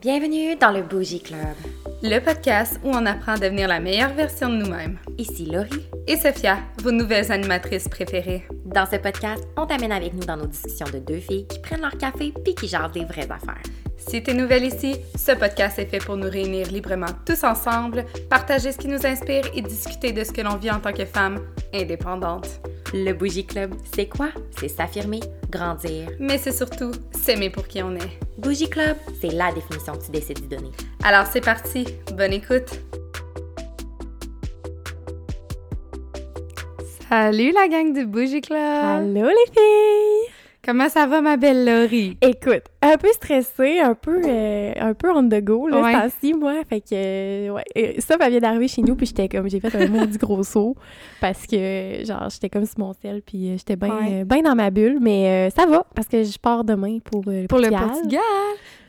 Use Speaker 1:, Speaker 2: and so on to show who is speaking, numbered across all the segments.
Speaker 1: Bienvenue dans le Bougie Club.
Speaker 2: Le podcast où on apprend à devenir la meilleure version de nous-mêmes.
Speaker 1: Ici Laurie.
Speaker 2: Et Sophia, vos nouvelles animatrices préférées.
Speaker 1: Dans ce podcast, on t'amène avec nous dans nos discussions de deux filles qui prennent leur café puis qui jasent des vraies affaires.
Speaker 2: Si t'es nouvelle ici, ce podcast est fait pour nous réunir librement tous ensemble, partager ce qui nous inspire et discuter de ce que l'on vit en tant que femme indépendante.
Speaker 1: Le Bougie Club, c'est quoi? C'est s'affirmer, grandir.
Speaker 2: Mais c'est surtout s'aimer pour qui on est.
Speaker 1: Bougie Club, c'est la définition que tu décides d'y donner.
Speaker 2: Alors c'est parti, bonne écoute! Salut la gang du Bougie Club!
Speaker 3: Allô les filles!
Speaker 2: Comment ça va ma belle Laurie?
Speaker 3: Écoute, un peu stressée, un peu, euh, un peu on the go, là,
Speaker 2: Ouais.
Speaker 3: ce temps-ci, moi. Fait que, euh, ouais. Et ça, ça vient d'arriver chez nous, puis j'étais comme, j'ai fait un maudit gros saut, parce que, genre, j'étais comme sur mon sel, puis euh, j'étais bien
Speaker 2: Ouais.
Speaker 3: euh, dans ma bulle, mais ça va, parce que je pars demain pour le
Speaker 2: Pour le
Speaker 3: Portugal.
Speaker 2: Portugal!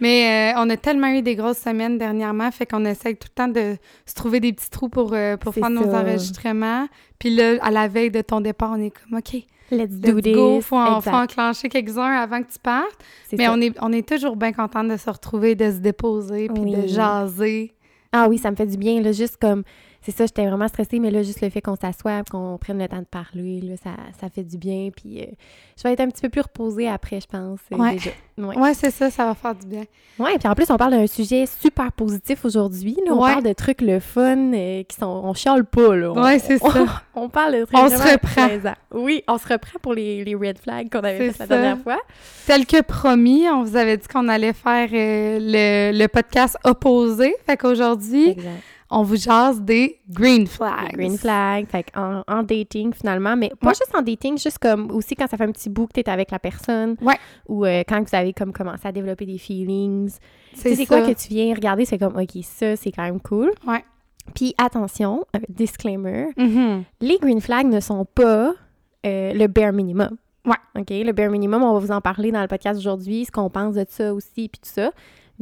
Speaker 2: Mais on a tellement eu des grosses semaines dernièrement, fait qu'on essaie tout le temps de se trouver des petits trous pour, pour faire nos enregistrements. Puis là, à la veille de ton départ, on est comme, OK,
Speaker 3: Let's do
Speaker 2: let's
Speaker 3: this.
Speaker 2: go, faut, en, faut enclencher quelques-uns avant que tu partes. Mais
Speaker 3: ça.
Speaker 2: on est, on est toujours bien content de se retrouver, de se déposer, puis de jaser.
Speaker 3: Ah oui, ça me fait du bien, là, juste comme... C'est ça, j'étais vraiment stressée, mais là, juste le fait qu'on s'assoie, qu'on prenne le temps de parler, là, ça, ça fait du bien, puis euh, je vais être un petit peu plus reposée après, je pense, euh,
Speaker 2: Ouais.
Speaker 3: déjà. Ouais.
Speaker 2: Ouais, c'est ça, ça va faire du bien.
Speaker 3: Ouais, puis en plus, on parle d'un sujet super positif aujourd'hui. là. On
Speaker 2: Ouais.
Speaker 3: parle de trucs le fun euh, qui sont. On chiale pas, là. On-
Speaker 2: Ouais, c'est ça.
Speaker 3: On parle de trucs
Speaker 2: On se reprend.
Speaker 3: Oui, on se reprend pour les, les red flags qu'on avait fait la dernière fois.
Speaker 2: Tel que promis, on vous avait dit qu'on allait faire euh, le, le podcast opposé. Fait qu'aujourd'hui,
Speaker 3: Exact.
Speaker 2: On vous jase des green flags.
Speaker 3: Green flag, fait en, en dating finalement, mais pas
Speaker 2: Ouais.
Speaker 3: juste en dating, juste comme aussi quand ça fait un petit bout que t'es avec la personne.
Speaker 2: Ouais.
Speaker 3: Ou euh, quand vous avez comme commencé à développer des feelings. Tu
Speaker 2: C'est
Speaker 3: quoi que tu viens regarder, c'est comme, OK, ça, c'est quand même cool.
Speaker 2: Ouais.
Speaker 3: Puis attention, un disclaimer,
Speaker 2: Mhm.
Speaker 3: les green flags ne sont pas euh, le bare minimum.
Speaker 2: Ouais.
Speaker 3: OK? Le bare minimum, on va vous en parler dans le podcast aujourd'hui, ce qu'on pense de ça aussi, puis tout ça.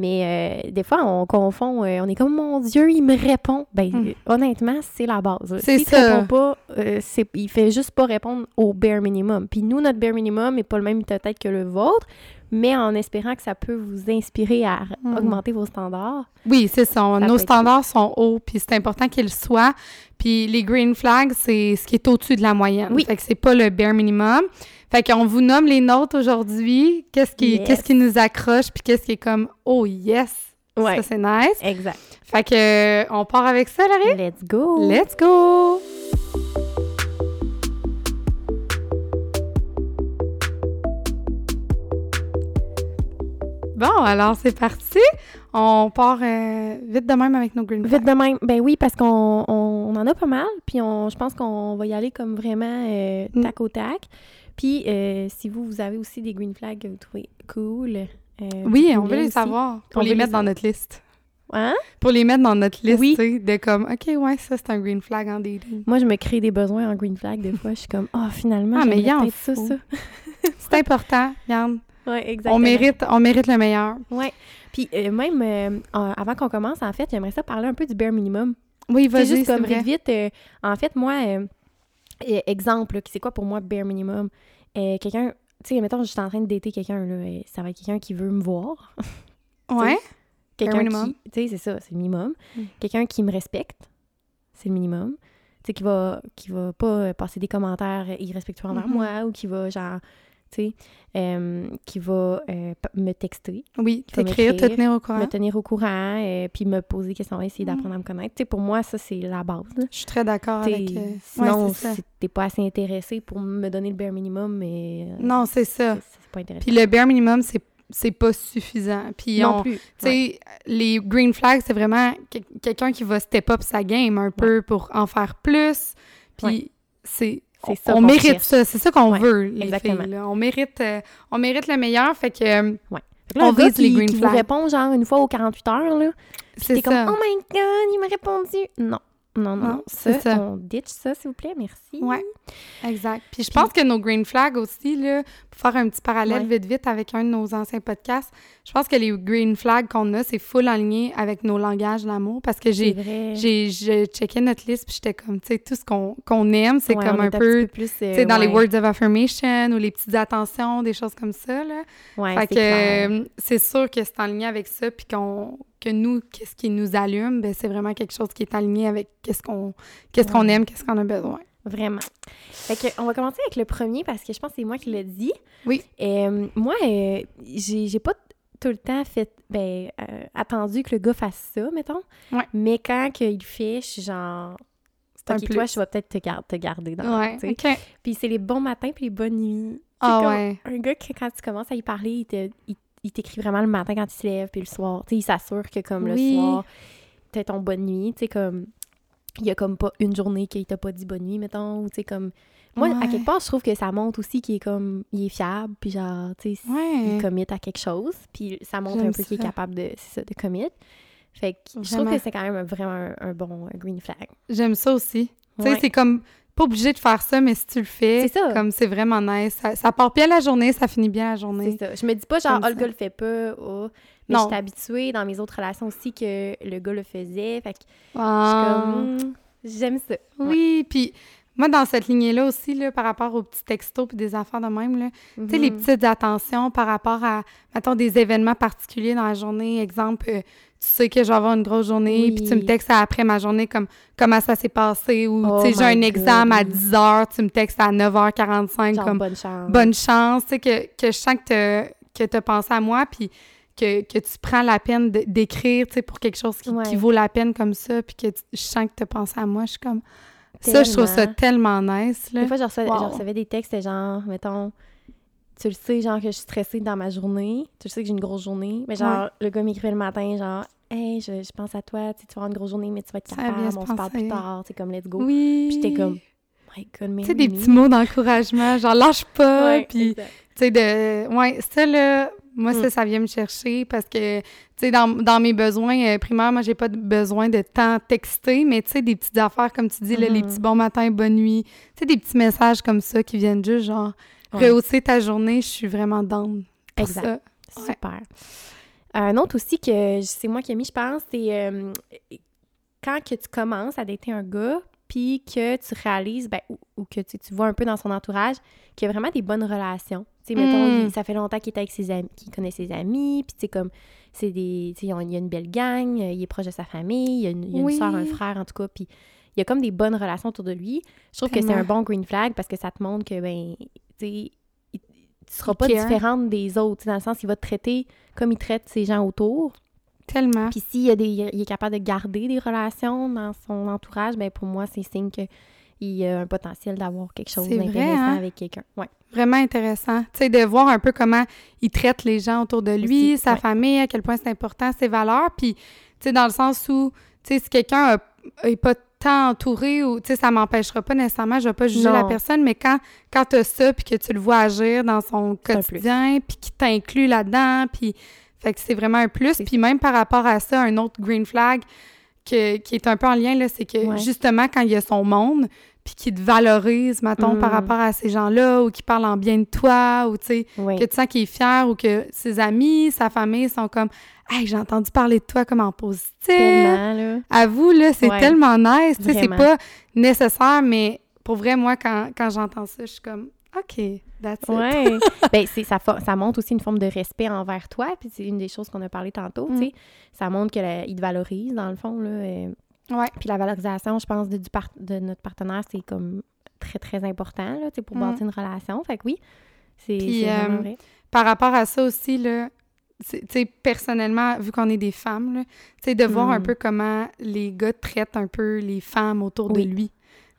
Speaker 3: Mais euh, des fois, on confond, euh, on est comme, mon Dieu, il me répond. Ben,
Speaker 2: Mm.
Speaker 3: euh, honnêtement, c'est la base. S'il
Speaker 2: ça.
Speaker 3: répond pas, euh, il fait juste pas répondre au bare minimum. Puis nous, notre bare minimum n'est pas le même peut-être que le vôtre, mais en espérant que ça peut vous inspirer à
Speaker 2: Mm.
Speaker 3: augmenter vos standards.
Speaker 2: Oui, c'est ça. Nos standards sont hauts, puis c'est important qu'ils soient. Puis les green flags, c'est ce qui est au-dessus de la moyenne.
Speaker 3: Oui.
Speaker 2: Fait que c'est pas le bare minimum. Fait qu'on vous nomme les nôtres aujourd'hui. Qu'est-ce qui,
Speaker 3: Yes.
Speaker 2: qu'est-ce qui nous accroche, puis qu'est-ce qui est comme « Oh yes!
Speaker 3: Ouais.
Speaker 2: Ça, c'est nice.
Speaker 3: Exact.
Speaker 2: Fait que euh, on part avec ça, Laurie?
Speaker 3: Let's go!
Speaker 2: Let's go! Bon, alors c'est parti. On part euh, vite de même avec nos green flags.
Speaker 3: Vite de même. Ben oui, parce qu'on on, on en a pas mal. Puis on, je pense qu'on va y aller comme vraiment euh,
Speaker 2: Mm.
Speaker 3: tac au tac. Puis euh, si vous, vous avez aussi des green flags que vous trouvez cool.
Speaker 2: Oui, on veut les
Speaker 3: aussi.
Speaker 2: savoir pour
Speaker 3: On
Speaker 2: les mettre dans notre liste.
Speaker 3: Hein?
Speaker 2: Pour les mettre dans notre liste,
Speaker 3: Oui.
Speaker 2: de comme, OK, ouais, ça, c'est un green flag en dating.
Speaker 3: Moi, je me crée des besoins en green flag des fois. Je suis comme, oh, finalement,
Speaker 2: Ah, mais
Speaker 3: peut-être ça.
Speaker 2: C'est important, regarde.
Speaker 3: Exactement.
Speaker 2: On mérite, on mérite le meilleur.
Speaker 3: Ouais. Puis euh, même euh, avant qu'on commence, en fait, j'aimerais ça parler un peu du bare minimum.
Speaker 2: Oui,
Speaker 3: C'est
Speaker 2: vas-y,
Speaker 3: juste
Speaker 2: c'est
Speaker 3: comme
Speaker 2: vrai.
Speaker 3: vite, euh, en fait, moi, euh, exemple, c'est quoi pour moi bare minimum? Quelqu'un, tu sais, mettons, je suis en train de dater quelqu'un, là, ça va être quelqu'un qui veut me voir.
Speaker 2: Ouais.
Speaker 3: Quelqu'un qui, tu sais, c'est ça, c'est le minimum.
Speaker 2: Mm.
Speaker 3: Quelqu'un qui me respecte, c'est le minimum. Tu sais, qui va, qui va pas passer des commentaires irrespectueux envers
Speaker 2: Mhm.
Speaker 3: moi ou qui va, genre, tu sais, euh, qui va euh, me texter,
Speaker 2: Oui, t'écrire, te tenir au courant.
Speaker 3: me tenir au courant, euh, puis me poser des questions, essayer
Speaker 2: Mm.
Speaker 3: d'apprendre à me connaître. Tu sais, pour moi, ça, c'est la base.
Speaker 2: Je suis très d'accord avec... ouais,
Speaker 3: sinon,
Speaker 2: ça.
Speaker 3: si t'es pas assez intéressé pour me donner le bare minimum, mais
Speaker 2: Non, c'est ça.
Speaker 3: c'est c'est pas intéressant.
Speaker 2: Puis le bare minimum, c'est c'est pas suffisant. Puis
Speaker 3: non
Speaker 2: on,
Speaker 3: plus.
Speaker 2: les green flags, c'est vraiment que- quelqu'un qui va step up sa game un peu pour en faire plus. Puis
Speaker 3: Ouais.
Speaker 2: C'est on,
Speaker 3: ça
Speaker 2: on
Speaker 3: qu'on
Speaker 2: mérite
Speaker 3: cherche.
Speaker 2: ça, c'est ça qu'on
Speaker 3: Ouais,
Speaker 2: veut les
Speaker 3: exactement.
Speaker 2: filles. On mérite euh, on mérite le meilleur, fait que euh,
Speaker 3: là,
Speaker 2: on vise les green
Speaker 3: qui vous
Speaker 2: flags.
Speaker 3: répond genre une fois aux 48 heures, là, puis
Speaker 2: c'est
Speaker 3: comme
Speaker 2: ça.
Speaker 3: « Oh my God, il m'a répondu! » Non, non, non,
Speaker 2: Non, c'est
Speaker 3: Ça, on ditch ça, s'il vous plaît, merci.
Speaker 2: Ouais. Exact. Puis je pense que nos green flags aussi là, faire un petit parallèle
Speaker 3: Ouais.
Speaker 2: vite vite avec un de nos anciens podcasts, je pense que les green flags qu'on a, c'est full aligné avec nos langages d'amour parce que j'ai j'ai je checkais notre liste puis j'étais comme tu sais tout ce qu'on qu'on aime, c'est
Speaker 3: Ouais,
Speaker 2: comme un peu
Speaker 3: plus, euh,
Speaker 2: tu sais dans les words of affirmation ou les petites attentions, des choses comme ça là.
Speaker 3: Ouais,
Speaker 2: fait
Speaker 3: c'est
Speaker 2: que euh, c'est sûr que c'est en lien avec ça puis qu'on que nous qu'est-ce qui nous allume, ben c'est vraiment quelque chose qui est aligné avec qu'est-ce qu'on qu'est-ce qu'on aime, qu'est-ce qu'on a besoin.
Speaker 3: Vraiment. Fait que, on va commencer avec le premier parce que je pense que c'est moi qui l'ai dit.
Speaker 2: Oui.
Speaker 3: Euh, moi, euh, j'ai j'ai pas tout le temps fait, ben, euh, attendu que le gars fasse ça, mettons.
Speaker 2: Ouais.
Speaker 3: Mais quand qu'il le fait, je suis genre,
Speaker 2: C'est un
Speaker 3: ok,
Speaker 2: plus.
Speaker 3: toi, je vais peut-être te, gar- te garder dans
Speaker 2: Ouais.
Speaker 3: Puis c'est les bons matins puis les bonnes nuits.
Speaker 2: Ah
Speaker 3: comme
Speaker 2: ouais.
Speaker 3: Un gars que quand tu commences à y parler, il te- il il t'écrit vraiment le matin quand il se lève puis le soir. Tu sais, il s'assure que comme
Speaker 2: Oui.
Speaker 3: le soir, t'as ton bonne nuit. Tu sais, comme, il y a comme pas une journée qu'il t'a pas dit bonne nuit, mettons. Ou tu sais, comme, moi, à quelque part, je trouve que ça montre aussi qu'il est comme, il est fiable, puis genre, tu sais,
Speaker 2: Ouais.
Speaker 3: il commit à quelque chose, puis ça montre un peu qu'il est capable de, c'est ça, de commit. Fait que je trouve que c'est quand même un- vraiment un, un bon green flag.
Speaker 2: J'aime ça aussi. Tu sais,
Speaker 3: Ouais.
Speaker 2: c'est comme pas obligé de faire ça, mais si tu le fais,
Speaker 3: ça.
Speaker 2: comme c'est vraiment nice. Ça, ça part bien la journée, ça finit bien la journée.
Speaker 3: C'est ça. Je me dis pas genre, ah, le gars le fait pas, oh. Mais
Speaker 2: Non.
Speaker 3: je suis habituée dans mes autres relations aussi que le gars le faisait. Fait que
Speaker 2: Ah.
Speaker 3: je suis comme, hmm, j'aime ça.
Speaker 2: Oui, puis moi, dans cette lignée-là aussi, là, par rapport aux petits textos puis des affaires de même, là, tu sais, les
Speaker 3: Mhm.
Speaker 2: petites attentions par rapport à, mettons, des événements particuliers dans la journée. Exemple, euh, tu sais que je vais avoir une grosse journée, puis tu me textes après ma journée comme comment ça s'est passé, ou
Speaker 3: Oh
Speaker 2: tu sais, j'ai un examen à
Speaker 3: God.
Speaker 2: 10 heures, tu me textes à 9h45
Speaker 3: Genre,
Speaker 2: comme
Speaker 3: bonne chance.
Speaker 2: bonne chance, tu sais, que, que je sens que tu as pensé à moi, puis que, que tu prends la peine d'écrire, tu sais, pour quelque chose qui,
Speaker 3: Ouais.
Speaker 2: qui vaut la peine comme ça, puis que tu- je sens que tu as pensé à moi, je suis comme... Ça, je trouve ça tellement nice, là.
Speaker 3: Des fois, je recevais,
Speaker 2: Wow.
Speaker 3: je recevais des textes genre, mettons, tu le sais, genre, que je suis stressée dans ma journée. Tu le sais que j'ai une grosse journée. Mais genre, le gars m'écrivait le matin, genre, hey, je, je pense à toi, tu sais, tu vas avoir une grosse journée, mais tu vas être capable, on se parle plus tard, c'est comme let's go.
Speaker 2: Oui.
Speaker 3: Puis j'étais comme, my god, mais.
Speaker 2: Tu sais, des petits mots d'encouragement, genre lâche pas, puis tu sais, de... Ouais, ça, là, moi, ça,
Speaker 3: Mm.
Speaker 2: ça vient me chercher parce que, tu sais, dans, dans mes besoins euh, primaires, moi, j'ai pas de besoin de tant texter, mais tu sais, des petites affaires, comme tu dis, là, les
Speaker 3: Mhm.
Speaker 2: petits bons matins, bonne nuit, tu sais, des petits messages comme ça qui viennent juste, genre, rehausser ta journée, je suis vraiment down pour
Speaker 3: Exact.
Speaker 2: ça. Ouais.
Speaker 3: Super. Un autre aussi que c'est moi qui ai mis, je pense, c'est euh, quand que tu commences à dater un gars, puis que tu réalises, ben, ou, ou que tu, tu vois un peu dans son entourage, qu'il y a vraiment des bonnes relations. Tu sais, mettons,
Speaker 2: Mm.
Speaker 3: il- ça fait longtemps qu'il est avec ses amis, qu'il connaît ses amis, puis tu sais, comme, c'est des, tu sais, il y a une belle gang, euh, il est proche de sa famille, il y a une, il y a une
Speaker 2: Oui.
Speaker 3: soeur, un frère, en tout cas, puis il y a comme des bonnes relations autour de lui. Je trouve que c'est un bon green flag parce que ça te montre que, ben, tu sais, il- tu seras pas
Speaker 2: care.
Speaker 3: différente des autres, dans le sens, il va te traiter comme il traite ses gens autour.
Speaker 2: Tellement.
Speaker 3: Puis s'il y a des, il est capable de garder des relations dans son entourage, ben pour moi, c'est signe que il a un potentiel d'avoir quelque chose
Speaker 2: vrai,
Speaker 3: d'intéressant
Speaker 2: hein?
Speaker 3: avec quelqu'un. Ouais.
Speaker 2: Vraiment intéressant. Tu sais, de voir un peu comment il traite les gens autour de lui,
Speaker 3: Aussi,
Speaker 2: sa
Speaker 3: ouais.
Speaker 2: famille, à quel point c'est important, ses valeurs. Puis, tu sais, dans le sens où, tu sais, si quelqu'un n'est pas tant entouré ou, tu sais, ça m'empêchera pas nécessairement, je vais pas juger la personne, mais quand, quand tu as ça, puis que tu le vois agir dans son quotidien, puis qu'il t'inclut là-dedans, puis, fait que c'est vraiment un plus. Puis même par rapport à ça, un autre green flag que- qui est un peu en lien, là, c'est que
Speaker 3: Ouais.
Speaker 2: justement, quand il y a son monde, puis qu'il te valorise, mettons, par
Speaker 3: Mm.
Speaker 2: rapport à ces gens-là, ou qui parlent en bien de toi, ou tu sais,
Speaker 3: Oui.
Speaker 2: que tu sens qu'il est fier, ou que ses amis, sa famille sont comme « Hey, j'ai entendu parler de toi comme en positif! »
Speaker 3: Tellement, là.
Speaker 2: À vous, là, c'est
Speaker 3: Ouais.
Speaker 2: tellement nice, tu sais, c'est pas nécessaire, mais pour vrai, moi, quand, quand j'entends ça, je suis comme « OK, that's it.
Speaker 3: Ouais. ben, ça, ça montre aussi une forme de respect envers toi. Puis c'est une des choses qu'on a parlé tantôt, tu
Speaker 2: Mm.
Speaker 3: sais. Ça montre qu'il te valorise, dans le fond, là. euh.
Speaker 2: Ouais.
Speaker 3: Puis la valorisation, je pense, de, du par- de notre partenaire, c'est comme très, très important, là, pour
Speaker 2: Mm.
Speaker 3: bâtir une relation. Fait que oui, c'est,
Speaker 2: euh,
Speaker 3: vrai.
Speaker 2: par rapport à ça aussi, là, sais, personnellement, vu qu'on est des femmes, sais, de voir un
Speaker 3: Mm.
Speaker 2: peu comment les gars traitent un peu les femmes autour
Speaker 3: Oui.
Speaker 2: de lui.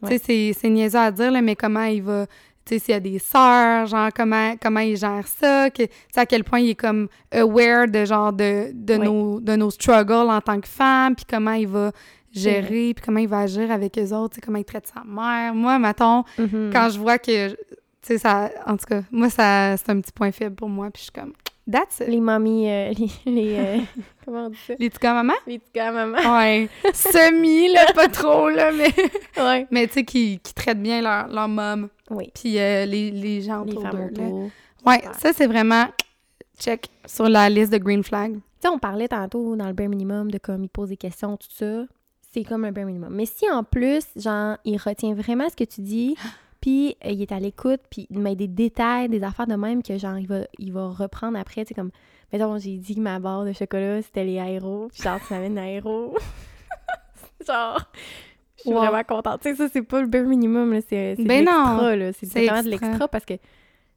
Speaker 3: Ouais.
Speaker 2: c'est- c'est niaiseux à dire, là, mais comment il va... Tu sais, s'il y a des sœurs, genre, comment, comment il gère ça, que, à quel point il est comme aware de, genre, de, de, nos, de nos struggles en tant que femme, puis comment il va gérer, puis comment il va agir avec eux autres, comment il traite sa mère. Moi, mettons,
Speaker 3: Mhm.
Speaker 2: quand je vois que, tu sais, ça, en tout cas, moi, ça, c'est un petit point faible pour moi, puis je suis comme, that's it.
Speaker 3: Les mamies, euh, les... les, euh, comment on dit ça?
Speaker 2: Les gars, maman?
Speaker 3: Les gars, maman.
Speaker 2: Ouais, semi, là, pas trop, là, mais,
Speaker 3: Ouais.
Speaker 2: mais tu sais, qui, qui traitent bien leur, leur mom,
Speaker 3: Oui.
Speaker 2: puis euh, les, les gens
Speaker 3: Les
Speaker 2: autour d'eux. Ouais, ça, c'est vraiment check sur la liste de green flag.
Speaker 3: Tu sais, on parlait tantôt dans le bare minimum de comme il pose des questions, tout ça. C'est comme un bare minimum. Mais si en plus, genre, il retient vraiment ce que tu dis, puis euh, il est à l'écoute, puis il met des détails, des affaires de même que genre, il va, il va reprendre après, tu sais, comme, mettons, j'ai dit que ma barre de chocolat, c'était les aéros, puis genre, tu m'amènes aéros. genre, je suis
Speaker 2: Wow.
Speaker 3: vraiment contente. Tu sais, ça, c'est pas le bare minimum, là, c'est c'est
Speaker 2: Ben
Speaker 3: l'extra, là. C'est vraiment de
Speaker 2: extra.
Speaker 3: l'extra parce que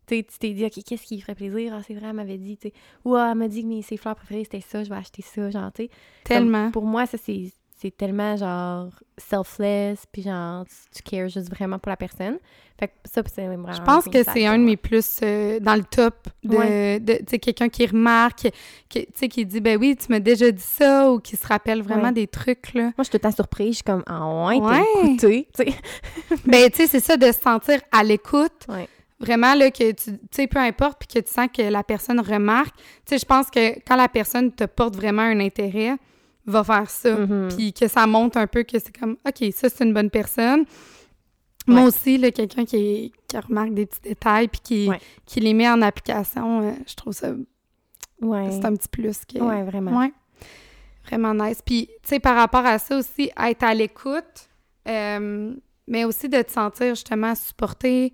Speaker 3: tu t'es dit, OK, qu'est-ce qui lui ferait plaisir? Ah, c'est vrai, elle m'avait dit, tu sais. Ou ah, elle m'a dit que mes, ses fleurs préférées, c'était ça, je vais acheter ça, genre, tu sais. Comme,
Speaker 2: Tellement.
Speaker 3: pour moi, ça, c'est c'est tellement, genre, selfless, puis genre, tu, tu cares juste vraiment pour la personne. Fait que ça, c'est vraiment...
Speaker 2: Je pense que c'est un de mes plus euh, dans le top de,
Speaker 3: Ouais.
Speaker 2: de tu sais, quelqu'un qui remarque, qui, tu sais, qui dit, ben oui, tu m'as déjà dit ça, ou qui se rappelle vraiment
Speaker 3: Ouais.
Speaker 2: des trucs, là.
Speaker 3: Moi, je suis tout surprise. Je suis comme, ah ouais,
Speaker 2: Ouais.
Speaker 3: t'as écouté, tu sais.
Speaker 2: ben, tu sais, c'est ça, de se sentir à l'écoute.
Speaker 3: Ouais.
Speaker 2: Vraiment, là, que tu tu sais, peu importe, puis que tu sens que la personne remarque. Tu sais, je pense que quand la personne te porte vraiment un intérêt, va faire ça.
Speaker 3: Mhm.
Speaker 2: Puis que ça montre un peu que c'est comme, OK, ça, c'est une bonne personne. Moi aussi, quelqu'un qui, qui remarque des petits détails puis qui,
Speaker 3: Ouais.
Speaker 2: qui les met en application, euh, je trouve ça,
Speaker 3: Ouais.
Speaker 2: c'est un petit plus. Que,
Speaker 3: Ouais, vraiment.
Speaker 2: Ouais. Vraiment nice. Puis, tu sais, par rapport à ça aussi, être à l'écoute, euh, mais aussi de te sentir justement supporté,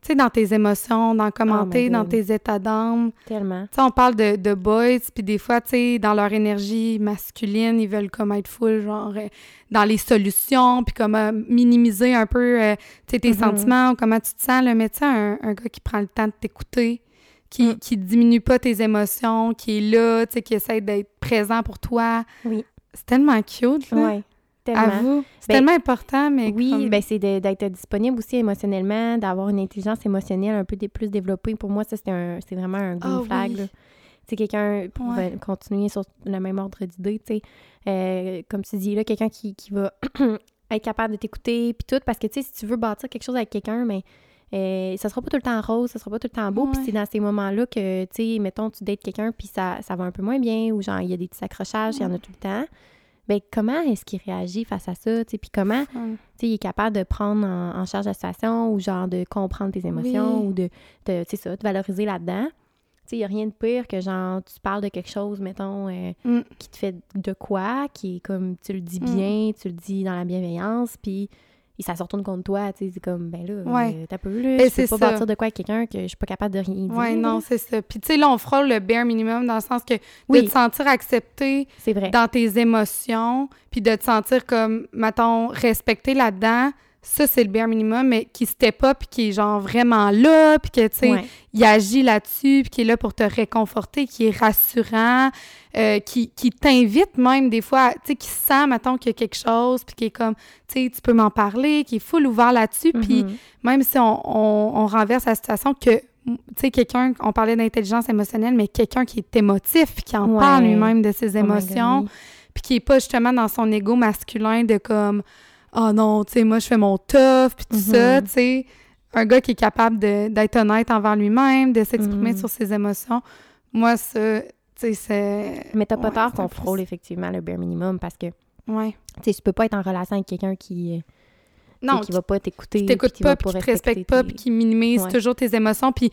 Speaker 2: tu sais, dans tes émotions, dans commenter,
Speaker 3: my
Speaker 2: dans tes états d'âme.
Speaker 3: Tellement.
Speaker 2: Tu sais, on parle de, de boys, puis des fois, tu sais, dans leur énergie masculine, ils veulent comme être full, genre, euh, dans les solutions, puis comme euh, minimiser un peu, euh, tu sais, tes
Speaker 3: Mhm.
Speaker 2: sentiments, ou comment tu te sens, là. Mais tu sais, un, un gars qui prend le temps de t'écouter, qui,
Speaker 3: Mm.
Speaker 2: qui diminue pas tes émotions, qui est là, tu sais, qui essaie d'être présent pour toi.
Speaker 3: Oui.
Speaker 2: C'est tellement cute, là.
Speaker 3: Ouais. Tellement.
Speaker 2: Avoue. C'est
Speaker 3: Ben,
Speaker 2: tellement important, mais
Speaker 3: Oui,
Speaker 2: comme-
Speaker 3: ben c'est d'être disponible aussi émotionnellement, d'avoir une intelligence émotionnelle un peu plus développée. Pour moi, ça, c'est un- c'est vraiment un green
Speaker 2: Ah
Speaker 3: flag.
Speaker 2: oui.
Speaker 3: sais, quelqu'un, pour
Speaker 2: Ouais.
Speaker 3: ben, continuer sur le même ordre d'idée, tu sais, euh, comme tu dis, là, quelqu'un qui, qui va être capable de t'écouter, puis tout, parce que, tu sais, si tu veux bâtir quelque chose avec quelqu'un, mais euh, ça sera pas tout le temps rose, ça sera pas tout le temps beau, puis c'est dans ces moments-là que, tu sais, mettons, tu dates quelqu'un, puis ça, ça va un peu moins bien, ou genre, il y a des petits accrochages, il y en a tout le temps. Ben, comment est-ce qu'il réagit face à ça, tu sais, puis comment tu sais, il est capable de prendre en, en charge la situation ou genre de comprendre tes émotions
Speaker 2: Oui.
Speaker 3: ou de, de tu sais ça, de valoriser là-dedans? Tu sais, il n'y a rien de pire que genre tu parles de quelque chose, mettons, euh,
Speaker 2: Mm.
Speaker 3: qui te fait de quoi, qui est comme tu le dis
Speaker 2: Mm.
Speaker 3: bien, tu le dis dans la bienveillance, puis ça se retourne contre toi, tu sais, c'est comme, ben là,
Speaker 2: Ouais.
Speaker 3: euh, t'as peu, là,
Speaker 2: Ben,
Speaker 3: je
Speaker 2: c'est
Speaker 3: peux pas
Speaker 2: ça.
Speaker 3: bâtir de quoi avec quelqu'un que je suis pas capable de rien dire.
Speaker 2: Ouais, non, c'est ça. Puis, tu sais, là, on frôle le bare minimum dans le sens que de te sentir accepté,
Speaker 3: vrai.
Speaker 2: dans tes émotions, puis de te sentir comme, mettons, respecté là-dedans, ça, c'est le bare minimum, mais qui step up, puis qui est genre vraiment là, puis que, tu sais,
Speaker 3: Ouais.
Speaker 2: il agit là-dessus, puis qui est là pour te réconforter, qui est rassurant, euh, qui, qui t'invite même des fois, tu sais, qui sent, mettons, qu'il y a quelque chose, puis qui est comme, tu sais, tu peux m'en parler, qui est full ouvert là-dessus, puis
Speaker 3: Mhm.
Speaker 2: même si on, on- on renverse la situation que, tu sais, quelqu'un, on parlait d'intelligence émotionnelle, mais quelqu'un qui est émotif, puis qui en
Speaker 3: Ouais.
Speaker 2: parle lui-même de ses
Speaker 3: Oh
Speaker 2: émotions, puis qui est pas justement dans son ego masculin de comme oh non tu sais moi je fais mon tough puis tout ça
Speaker 3: Mhm.
Speaker 2: tu sais un gars qui est capable de- d'être honnête envers lui-même de s'exprimer
Speaker 3: Mhm.
Speaker 2: sur ses émotions moi ça tu sais c'est
Speaker 3: Mais t'as pas
Speaker 2: Ouais,
Speaker 3: tort qu'on frôle effectivement le bare minimum parce que, tu
Speaker 2: ouais
Speaker 3: sais, tu peux pas être en relation avec quelqu'un qui...
Speaker 2: non
Speaker 3: qui va pas t'écouter.
Speaker 2: qui t'écoute pas qui te respecte pas puis qui minimise
Speaker 3: Ouais.
Speaker 2: toujours tes émotions puis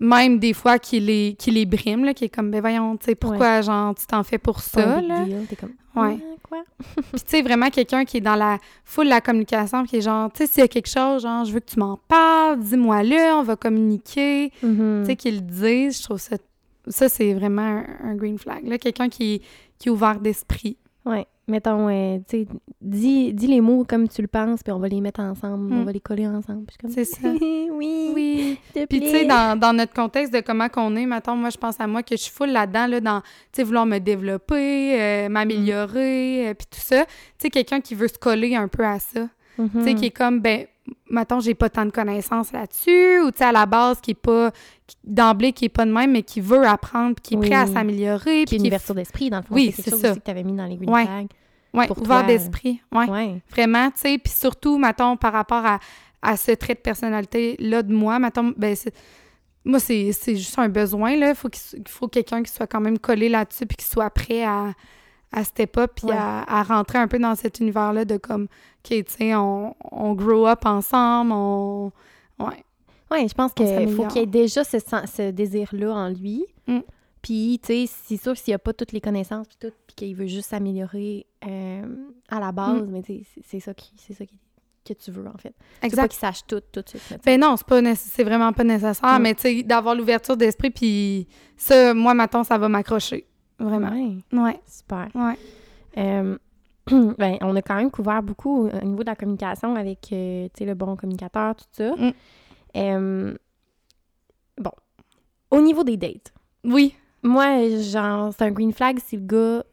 Speaker 2: même des fois qui les qui les brime là qui est comme ben voyons tu sais pourquoi genre tu t'en fais pour ça là?
Speaker 3: deal, T'es comme,
Speaker 2: Ouais.
Speaker 3: Ah, quoi?
Speaker 2: Puis tu sais, vraiment quelqu'un qui est dans la foule de la communication, qui est genre, tu sais, s'il y a quelque chose, genre, je veux que tu m'en parles, dis-moi-le, on va communiquer.
Speaker 3: Mhm.
Speaker 2: Tu sais, qu'ils le disent, je trouve ça, ça c'est vraiment un, un green flag. Là, quelqu'un qui, qui est ouvert d'esprit.
Speaker 3: Ouais. Mettons, euh, tu sais, dis, dis les mots comme tu le penses, puis on va les mettre ensemble, on
Speaker 2: Mm.
Speaker 3: va les coller ensemble.
Speaker 2: C'est ça.
Speaker 3: oui,
Speaker 2: Oui. Puis tu sais, dans, dans notre contexte de comment qu'on est, mettons, moi, je pense à moi que je suis full là-dedans, là, dans, tu sais, vouloir me développer, euh, m'améliorer, euh, puis tout ça. Tu sais, quelqu'un qui veut se coller un peu à ça.
Speaker 3: Mhm.
Speaker 2: tu sais, qui est comme, ben, mettons, j'ai pas tant de connaissances là-dessus, ou tu sais, à la base, qui est pas, d'emblée, qui est pas de même, mais qui veut apprendre, puis qui est prêt à s'améliorer,
Speaker 3: Qui
Speaker 2: puis
Speaker 3: est une
Speaker 2: qui
Speaker 3: ouverture d'esprit, dans le fond.
Speaker 2: Oui,
Speaker 3: c'est quelque
Speaker 2: c'est
Speaker 3: chose
Speaker 2: ça.
Speaker 3: aussi que tu avais mis dans les green
Speaker 2: Ouais.
Speaker 3: flags. Pour
Speaker 2: ouvert d'esprit, ouais,
Speaker 3: Ouais.
Speaker 2: vraiment, tu sais, puis surtout, mettons, par rapport à, à ce trait de personnalité-là de moi, mettons, ben, moi, c'est juste un besoin, là, faut il faut quelqu'un qui soit quand même collé là-dessus, puis qui soit prêt à, à step up, puis
Speaker 3: Ouais.
Speaker 2: à, à rentrer un peu dans cet univers-là de comme, OK, tu sais, on, on grow up ensemble, on... Ouais.
Speaker 3: Ouais, je pense qu'il faut qu'il y ait déjà ce désir-là en lui.
Speaker 2: Mm.
Speaker 3: Puis, tu sais, c'est sûr s'il n'y a pas toutes les connaissances, puis tout, puis qu'il veut juste s'améliorer euh, à la base,
Speaker 2: Mm.
Speaker 3: mais tu sais, c'est- ça, qui, c'est ça qui- que tu veux, en fait. Veux pas
Speaker 2: Exact.
Speaker 3: qu'il sache tout, tout de suite.
Speaker 2: Ben non, c'est pas nécess- c'est vraiment pas nécessaire,
Speaker 3: Mm.
Speaker 2: mais tu sais, d'avoir l'ouverture d'esprit, puis ça, moi, maintenant, ça va m'accrocher. Vraiment.
Speaker 3: Ouais,
Speaker 2: Ouais,
Speaker 3: super.
Speaker 2: ouais.
Speaker 3: Euh, ben, on a quand même couvert beaucoup au niveau de la communication avec euh, tu sais, le bon communicateur, tout ça.
Speaker 2: Mm.
Speaker 3: Euh, bon. Au niveau des dates,
Speaker 2: Oui.
Speaker 3: Moi, genre, c'est un green flag si le gars,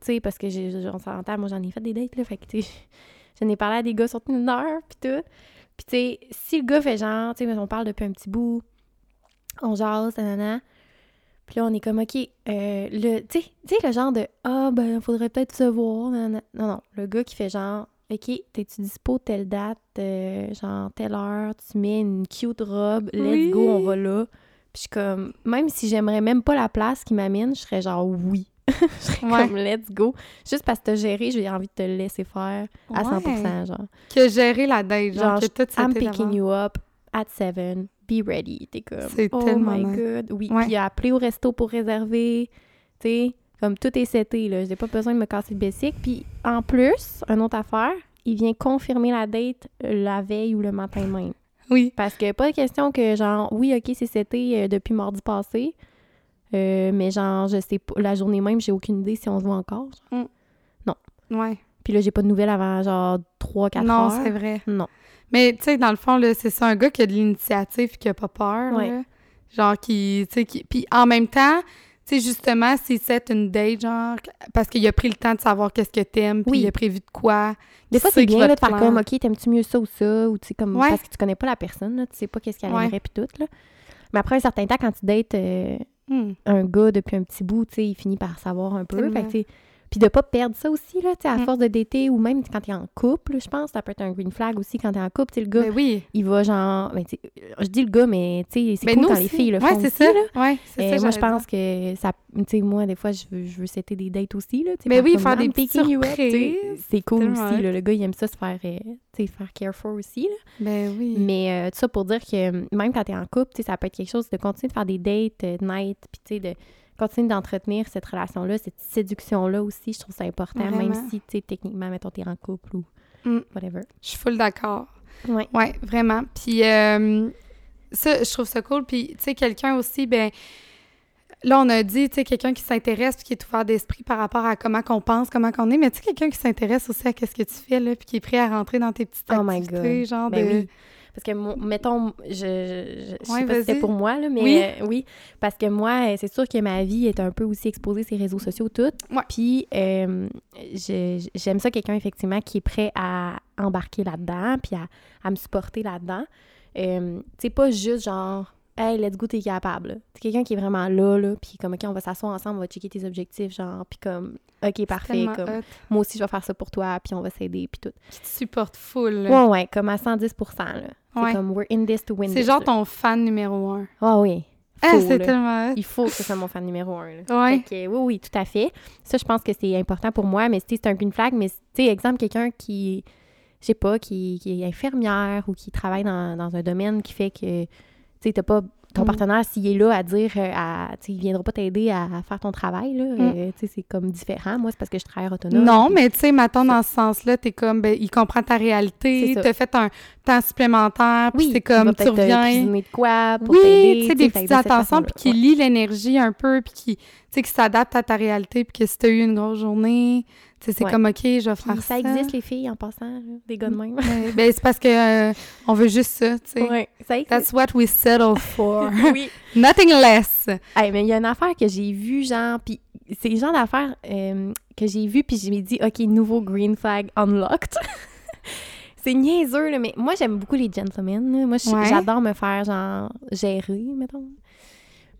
Speaker 3: tu sais, parce que j'ai, on s'entend, moi j'en ai fait des dates, là, fait que, tu sais, j'en ai parlé à des gars sur Tinder, pis tout. Pis, tu sais, si le gars fait genre, tu sais, on parle depuis un petit bout, on jase, nanana, puis là, on est comme, OK, euh, le, tu sais, tu sais, le genre de, ah, ben, faudrait peut-être se voir, nanana. Non, non, le gars qui fait genre, OK, t'es-tu dispo telle date, euh, genre telle heure, tu mets une cute robe, let's
Speaker 2: Oui.
Speaker 3: go, on va là. Puis je suis comme, même si j'aimerais même pas la place qui m'amène, je serais genre oui. je serais
Speaker 2: Ouais.
Speaker 3: comme let's go. Juste parce que t'as géré, j'ai envie de te laisser faire à
Speaker 2: Ouais.
Speaker 3: 100%, genre.
Speaker 2: Que gérer la date, genre,
Speaker 3: Genre,
Speaker 2: que tout
Speaker 3: I'm picking you up at 7, be ready. T'es comme, oh
Speaker 2: tellement
Speaker 3: my god. Oui, puis appeler au resto pour réserver, tu sais, comme tout est seté, là. J'ai pas besoin de me casser le bessic. Puis en plus, une autre affaire, il vient confirmer la date euh, la veille ou le matin même.
Speaker 2: Oui.
Speaker 3: Parce que pas de question que, genre, oui, OK, c'est seté euh, depuis mardi passé, euh, mais genre, je sais pas, la journée même, j'ai aucune idée si on se voit encore. genre.
Speaker 2: Ouais.
Speaker 3: Puis là, j'ai pas de nouvelles avant, genre, 3-4
Speaker 2: Non,
Speaker 3: heures.
Speaker 2: c'est vrai.
Speaker 3: Non.
Speaker 2: Mais tu sais, dans le fond, là, c'est ça, un gars qui a de l'initiative qui a pas peur.
Speaker 3: Ouais.
Speaker 2: là. Genre, qui, tu sais, qui... Puis en même temps, sais, justement, s'il set une date, genre, parce qu'il a pris le temps de savoir qu'est-ce que t'aimes, puis
Speaker 3: Oui.
Speaker 2: il a prévu de quoi.
Speaker 3: Des fois, c'est bien là, de faire comme, OK, t'aimes-tu mieux ça ou ça? Ou tu sais, comme,
Speaker 2: Ouais.
Speaker 3: parce que tu connais pas la personne, là, tu sais pas qu'est-ce qu'elle aimerait, puis tout, là. Mais après un certain temps, quand tu dates euh,
Speaker 2: Hmm.
Speaker 3: un gars depuis un petit bout, tu sais, il finit par savoir un peu. Fait que, puis de pas perdre ça aussi, là, à
Speaker 2: Mm.
Speaker 3: force de dater, ou même quand t'es en couple, je pense, ça peut être un green flag aussi quand t'es en couple, le gars,
Speaker 2: Ben oui.
Speaker 3: il va genre, ben, je dis le gars, mais tu sais, c'est
Speaker 2: Ben
Speaker 3: cool quand les filles le
Speaker 2: ouais,
Speaker 3: font
Speaker 2: c'est
Speaker 3: aussi,
Speaker 2: ça.
Speaker 3: là.
Speaker 2: Ouais, c'est
Speaker 3: Euh,
Speaker 2: ça.
Speaker 3: moi, je pense que ça, tu sais, moi, des fois, je veux, je veux setter des dates aussi, là. tu sais,
Speaker 2: Mais
Speaker 3: par
Speaker 2: oui, faire des petites surprises.
Speaker 3: C'est cool aussi, là. Le gars, il aime ça se faire, euh, faire care for aussi, là.
Speaker 2: Ben oui.
Speaker 3: Mais euh, tout ça pour dire que euh, même quand t'es en couple, tu sais, ça peut être quelque chose de continuer de faire des dates euh, night, puis tu sais, de continuer d'entretenir cette relation-là, cette séduction-là aussi, je trouve ça important, même si, tu sais, techniquement, mettons, t'es en couple ou
Speaker 2: Mm.
Speaker 3: whatever.
Speaker 2: Je suis full d'accord.
Speaker 3: Ouais.
Speaker 2: Ouais, vraiment. Puis euh, ça, je trouve ça cool. Puis, tu sais, quelqu'un aussi, ben là, on a dit, tu sais, quelqu'un qui s'intéresse puis qui est ouvert d'esprit par rapport à comment qu'on pense, comment qu'on est, mais tu sais, quelqu'un qui s'intéresse aussi à qu'est-ce que tu fais, là, puis qui est prêt à rentrer dans tes petites
Speaker 3: Oh my
Speaker 2: activités,
Speaker 3: God.
Speaker 2: genre
Speaker 3: Ben
Speaker 2: de...
Speaker 3: oui. Parce que, mon- mettons, je, je, je- je
Speaker 2: Ouais,
Speaker 3: sais pas si c'était pour moi, là, mais
Speaker 2: Oui.
Speaker 3: euh, oui, parce que moi, euh, c'est sûr que ma vie est un peu aussi exposée ces réseaux sociaux, tout.
Speaker 2: Ouais.
Speaker 3: Puis, euh, je- j'aime ça, quelqu'un, effectivement, qui est prêt à embarquer là-dedans, puis à, à me supporter là-dedans. Euh, tu sais, pas juste genre, hey, let's go, t'es capable. C'est quelqu'un qui est vraiment là, là, puis comme, OK, on va s'asseoir ensemble, on va checker tes objectifs, genre, puis comme, OK, parfait, comme,
Speaker 2: hot.
Speaker 3: moi aussi, je vais faire ça pour toi, puis on va s'aider, puis tout.
Speaker 2: Qui te supporte full, là.
Speaker 3: Ouais, ouais, comme à 110 là. C'est
Speaker 2: Ouais.
Speaker 3: comme, we're in this to win
Speaker 2: C'est genre ton fan numéro un.
Speaker 3: Ah oui.
Speaker 2: Ah, c'est tellement.
Speaker 3: Il faut que ce soit mon fan numéro un.
Speaker 2: Ouais.
Speaker 3: Que, oui, oui, tout à fait. Ça, je pense que c'est important pour moi, mais tu c'est un green flag. Mais, tu sais, exemple, quelqu'un qui, je sais pas, qui, qui est infirmière ou qui travaille dans, dans un domaine qui fait que, tu sais, pas ton
Speaker 2: Mm.
Speaker 3: partenaire, s'il est là à dire, euh, à, il viendra pas t'aider à, faire ton travail, là, euh, tu sais, c'est comme différent. Moi, c'est parce que je travaille autonome.
Speaker 2: Mm. Non, mais tu sais, maintenant, dans ce sens-là, t'es comme, ben, il comprend ta réalité, t'as fait un temps supplémentaire, puis
Speaker 3: oui,
Speaker 2: c'est comme, tu
Speaker 3: te
Speaker 2: reviens.
Speaker 3: de quoi pour
Speaker 2: Oui, tu sais, des petites
Speaker 3: cette
Speaker 2: attentions, puis qui lie l'énergie un peu, puis qui, tu sais, qui s'adapte à ta réalité, puis que si t'as eu une grosse journée, c'est
Speaker 3: Ouais.
Speaker 2: comme, OK, je vais faire
Speaker 3: ça
Speaker 2: ça.
Speaker 3: existe, les filles, en passant, des gars de même.
Speaker 2: Ouais, ben, c'est parce que euh, on veut juste ça, tu sais.
Speaker 3: Ouais, ça existe.
Speaker 2: That's what we settle for.
Speaker 3: oui.
Speaker 2: Nothing less.
Speaker 3: Hey, mais il y a une affaire que j'ai vue, genre, puis c'est le genre d'affaire euh, que j'ai vue, puis je me dit, OK, nouveau green flag unlocked. c'est niaiseux, là, mais moi, j'aime beaucoup les gentlemen. là. Moi, j'adore me faire, genre, gérer, mettons.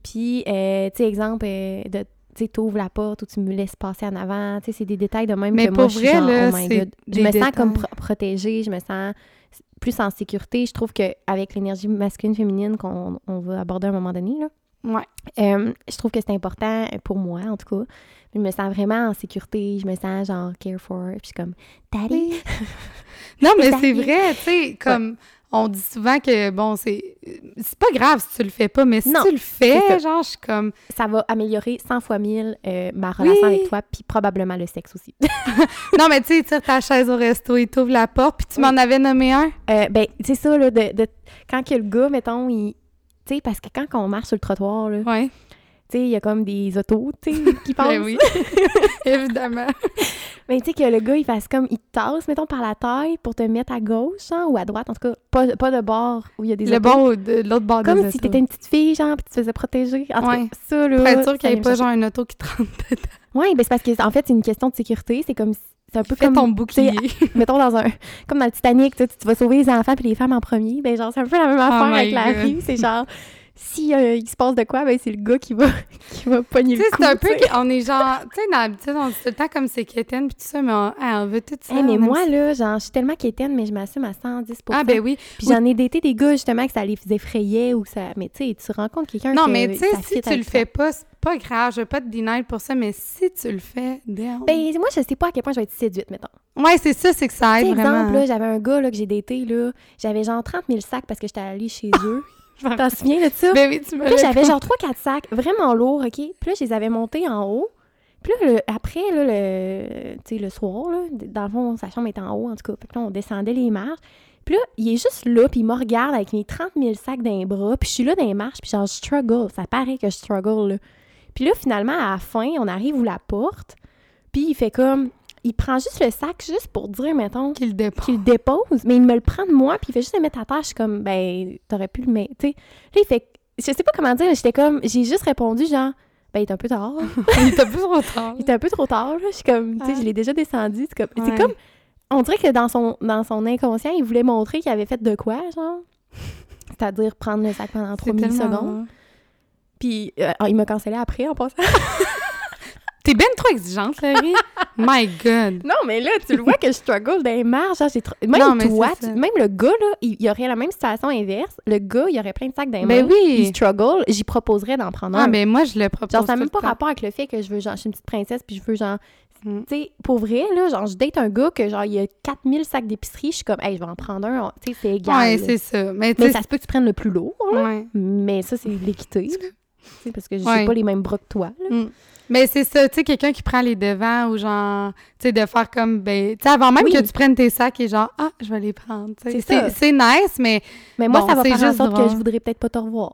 Speaker 3: Puis, euh, tu sais, exemple, de tu sais, t'ouvres la porte ou tu me laisses passer en avant. Tu sais, c'est des détails de même
Speaker 2: Mais
Speaker 3: que moi,
Speaker 2: pour
Speaker 3: je suis
Speaker 2: vrai,
Speaker 3: genre,
Speaker 2: là,
Speaker 3: oh my God. Je me sens comme pro- protégée, je me sens plus en sécurité. Je trouve qu'avec l'énergie masculine-féminine qu'on on va aborder à un moment donné, là,
Speaker 2: Ouais.
Speaker 3: euh, je trouve que c'est important pour moi, en tout cas. Je me sens vraiment en sécurité. Je me sens genre care for. Puis je suis comme, Daddy.
Speaker 2: Non, mais c'est vrai, tu sais, comme on dit souvent que, bon, c'est c'est pas grave si tu le fais pas, mais si
Speaker 3: Non,
Speaker 2: tu le fais, genre, je suis comme...
Speaker 3: Ça va améliorer 100 fois mille euh, ma relation
Speaker 2: Oui.
Speaker 3: avec toi, puis probablement le sexe aussi.
Speaker 2: Non, mais tu sais, tire ta chaise au resto, il t'ouvre la porte, puis tu
Speaker 3: Oui.
Speaker 2: m'en avais nommé un.
Speaker 3: Euh, ben, c'est ça, là, de, de- quand que le gars, mettons, il... Tu sais, parce que quand on marche sur le trottoir, là,
Speaker 2: Ouais.
Speaker 3: Tu sais, il y a comme des autos, tu sais, qui passent.
Speaker 2: Ben oui, évidemment.
Speaker 3: Mais tu sais, que le gars, il fasse comme, il tasse, mettons, par la taille pour te mettre à gauche, genre, ou à droite, en tout cas, pas, pas de bord où il y a des
Speaker 2: Le
Speaker 3: autos.
Speaker 2: bon de l'autre bord
Speaker 3: Comme
Speaker 2: des
Speaker 3: si t'étais une petite fille, genre, puis tu te faisais protéger. En tout
Speaker 2: Ouais.
Speaker 3: cas, ça, là...
Speaker 2: Pour être sûr qu'il n'y ait pas genre une auto qui te rentre dedans.
Speaker 3: Oui, ben c'est parce que en fait, c'est une question de sécurité. C'est comme c'est un peu
Speaker 2: Fais
Speaker 3: comme
Speaker 2: ton bouclier.
Speaker 3: mettons dans un comme dans le Titanic, tu, vas sauver les enfants puis les femmes en premier. Ben genre c'est un peu la même affaire
Speaker 2: Oh my
Speaker 3: avec la rue, c'est genre si euh, il se passe de quoi, ben c'est le gars qui va qui va pogner
Speaker 2: Tu
Speaker 3: le
Speaker 2: sais,
Speaker 3: coup.
Speaker 2: c'est un peu...
Speaker 3: tu sais.
Speaker 2: On est genre... Tu sais, dans l'habitude, on dit tout le temps comme c'est quétaine, puis tout ça, mais on, ah, on veut tout ça.
Speaker 3: Hey, mais moi
Speaker 2: ça.
Speaker 3: là, genre je suis tellement quétaine mais je m'assume à 110%
Speaker 2: Ah, ben oui.
Speaker 3: Puis j'en ai daté des gars justement que ça les effrayait ou que ça mais tu sais, tu rencontres quelqu'un
Speaker 2: Non,
Speaker 3: que
Speaker 2: mais tu sais, si tu le fais pas, c'est pas grave. Je vais pas te deny pour ça, mais si tu le fais, damn.
Speaker 3: Ben moi je sais pas à quel point je vais être séduite mettons.
Speaker 2: ouais, c'est ça, c'est que ça aide vraiment.
Speaker 3: exemple, là, j'avais un gars là, que j'ai daté, là, j'avais genre 30 000 sacs parce que j'étais allée chez eux. T'en souviens de ça?
Speaker 2: Ben oui, tu me
Speaker 3: Puis là, j'avais genre 3-4 sacs vraiment lourds, OK? Puis là, je les avais montés en haut. Puis là, le- après, là, le, le soir, là, dans le fond, sa chambre était en haut, en tout cas. Que là, on descendait les marches. Puis là, il est juste là, puis il me regarde avec mes 30 000 sacs les bras. Puis je suis là dans les marches, puis genre, je struggle. Ça paraît que je struggle, là. Puis là, finalement, à la fin, on arrive où la porte. Puis il fait comme... Il prend juste le sac juste pour dire, mettons,
Speaker 2: qu'il le dépose.
Speaker 3: qu'il le dépose, mais il me le prend de moi, puis il fait juste le mettre à terre. Je suis comme, ben, t'aurais pu le mettre. Là, il fait. Je sais pas comment dire, j'étais comme. J'ai juste répondu, genre, ben, il est un peu tard.
Speaker 2: Il était plus trop tard.
Speaker 3: il était un peu trop tard, là. Je suis comme, tu sais,
Speaker 2: Ah.
Speaker 3: je l'ai déjà descendu. C'est comme.
Speaker 2: Ouais.
Speaker 3: C'est comme. On dirait que dans son, dans son inconscient, il voulait montrer qu'il avait fait de quoi, genre. C'est-à-dire prendre le sac pendant 3
Speaker 2: C'est tellement-
Speaker 3: millisecondes. Puis euh, il m'a cancellé après en passant.
Speaker 2: T'es ben trop exigeante, Laurie. My God.
Speaker 3: Non, mais là, tu le vois que je struggle dans les marges. trop- Même
Speaker 2: Non, mais
Speaker 3: toi, tu- même le gars, là, il y aurait la même situation inverse. Le gars, il aurait plein de sacs dans les
Speaker 2: Ben
Speaker 3: mains. Il
Speaker 2: oui.
Speaker 3: struggle. J'y proposerais d'en prendre
Speaker 2: Ah,
Speaker 3: un.
Speaker 2: ben moi, je le propose.
Speaker 3: genre, ça n'a même pas
Speaker 2: temps.
Speaker 3: rapport avec le fait que je veux, genre, je suis une petite princesse, puis je veux, genre,
Speaker 2: Mm.
Speaker 3: tu sais, pour vrai, là, genre, je date un gars que, genre, il y a 4000 sacs d'épicerie, je suis comme, hey, je vais en prendre un, tu sais, c'est égal.
Speaker 2: Ouais, c'est ça. Mais
Speaker 3: mais ça se peut que tu prennes le plus lourd, là.
Speaker 2: ouais.
Speaker 3: mais ça, c'est l'équité, parce que j'ai
Speaker 2: Ouais.
Speaker 3: pas les mêmes bras que toi, là.
Speaker 2: Mm. Mais c'est ça, tu sais, quelqu'un qui prend les devants ou genre, tu sais, de faire comme, ben, tu sais, avant même
Speaker 3: Oui.
Speaker 2: que tu prennes tes sacs et genre, ah, je vais les prendre, tu sais.
Speaker 3: C'est ça.
Speaker 2: C'est nice, mais,
Speaker 3: Mais moi,
Speaker 2: Bon,
Speaker 3: ça va faire en sorte que je voudrais peut-être pas te revoir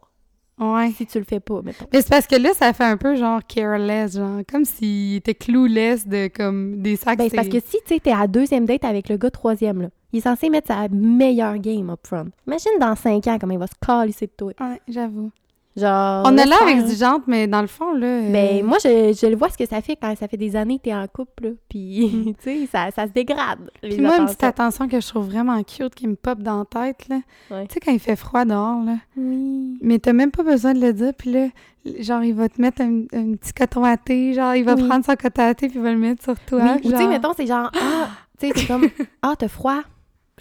Speaker 2: ouais.
Speaker 3: si tu le fais pas, mettons.
Speaker 2: Mais c'est parce que là, ça fait un peu genre careless, genre, comme s'il était clueless de, comme, des sacs.
Speaker 3: Ben, c'est parce que si, tu sais, t'es à deuxième date avec le gars troisième, là, il est censé mettre sa meilleure game up front. Imagine dans cinq ans comment il va se calisser de toi.
Speaker 2: Ouais, j'avoue.
Speaker 3: Genre.
Speaker 2: On a l'air exigeante, mais dans le fond, là... euh,
Speaker 3: Ben, moi, je, je le vois ce que ça fait quand ça fait des années que t'es en couple, là. Puis, tu sais, ça, ça se dégrade.
Speaker 2: Puis moi, une petite attention que je trouve vraiment cute qui me pop dans la tête, là.
Speaker 3: Ouais.
Speaker 2: Tu sais, quand il fait froid dehors, là.
Speaker 3: Oui.
Speaker 2: Mais t'as même pas besoin de le dire, puis là, genre, il va te mettre un, un petit coton à thé, genre, il va
Speaker 3: Oui.
Speaker 2: prendre son coton à thé, puis il va le mettre sur toi.
Speaker 3: Oui. Ou, tu sais,
Speaker 2: genre.
Speaker 3: mettons, c'est genre, ah, tu sais, c'est comme, ah, t'as froid.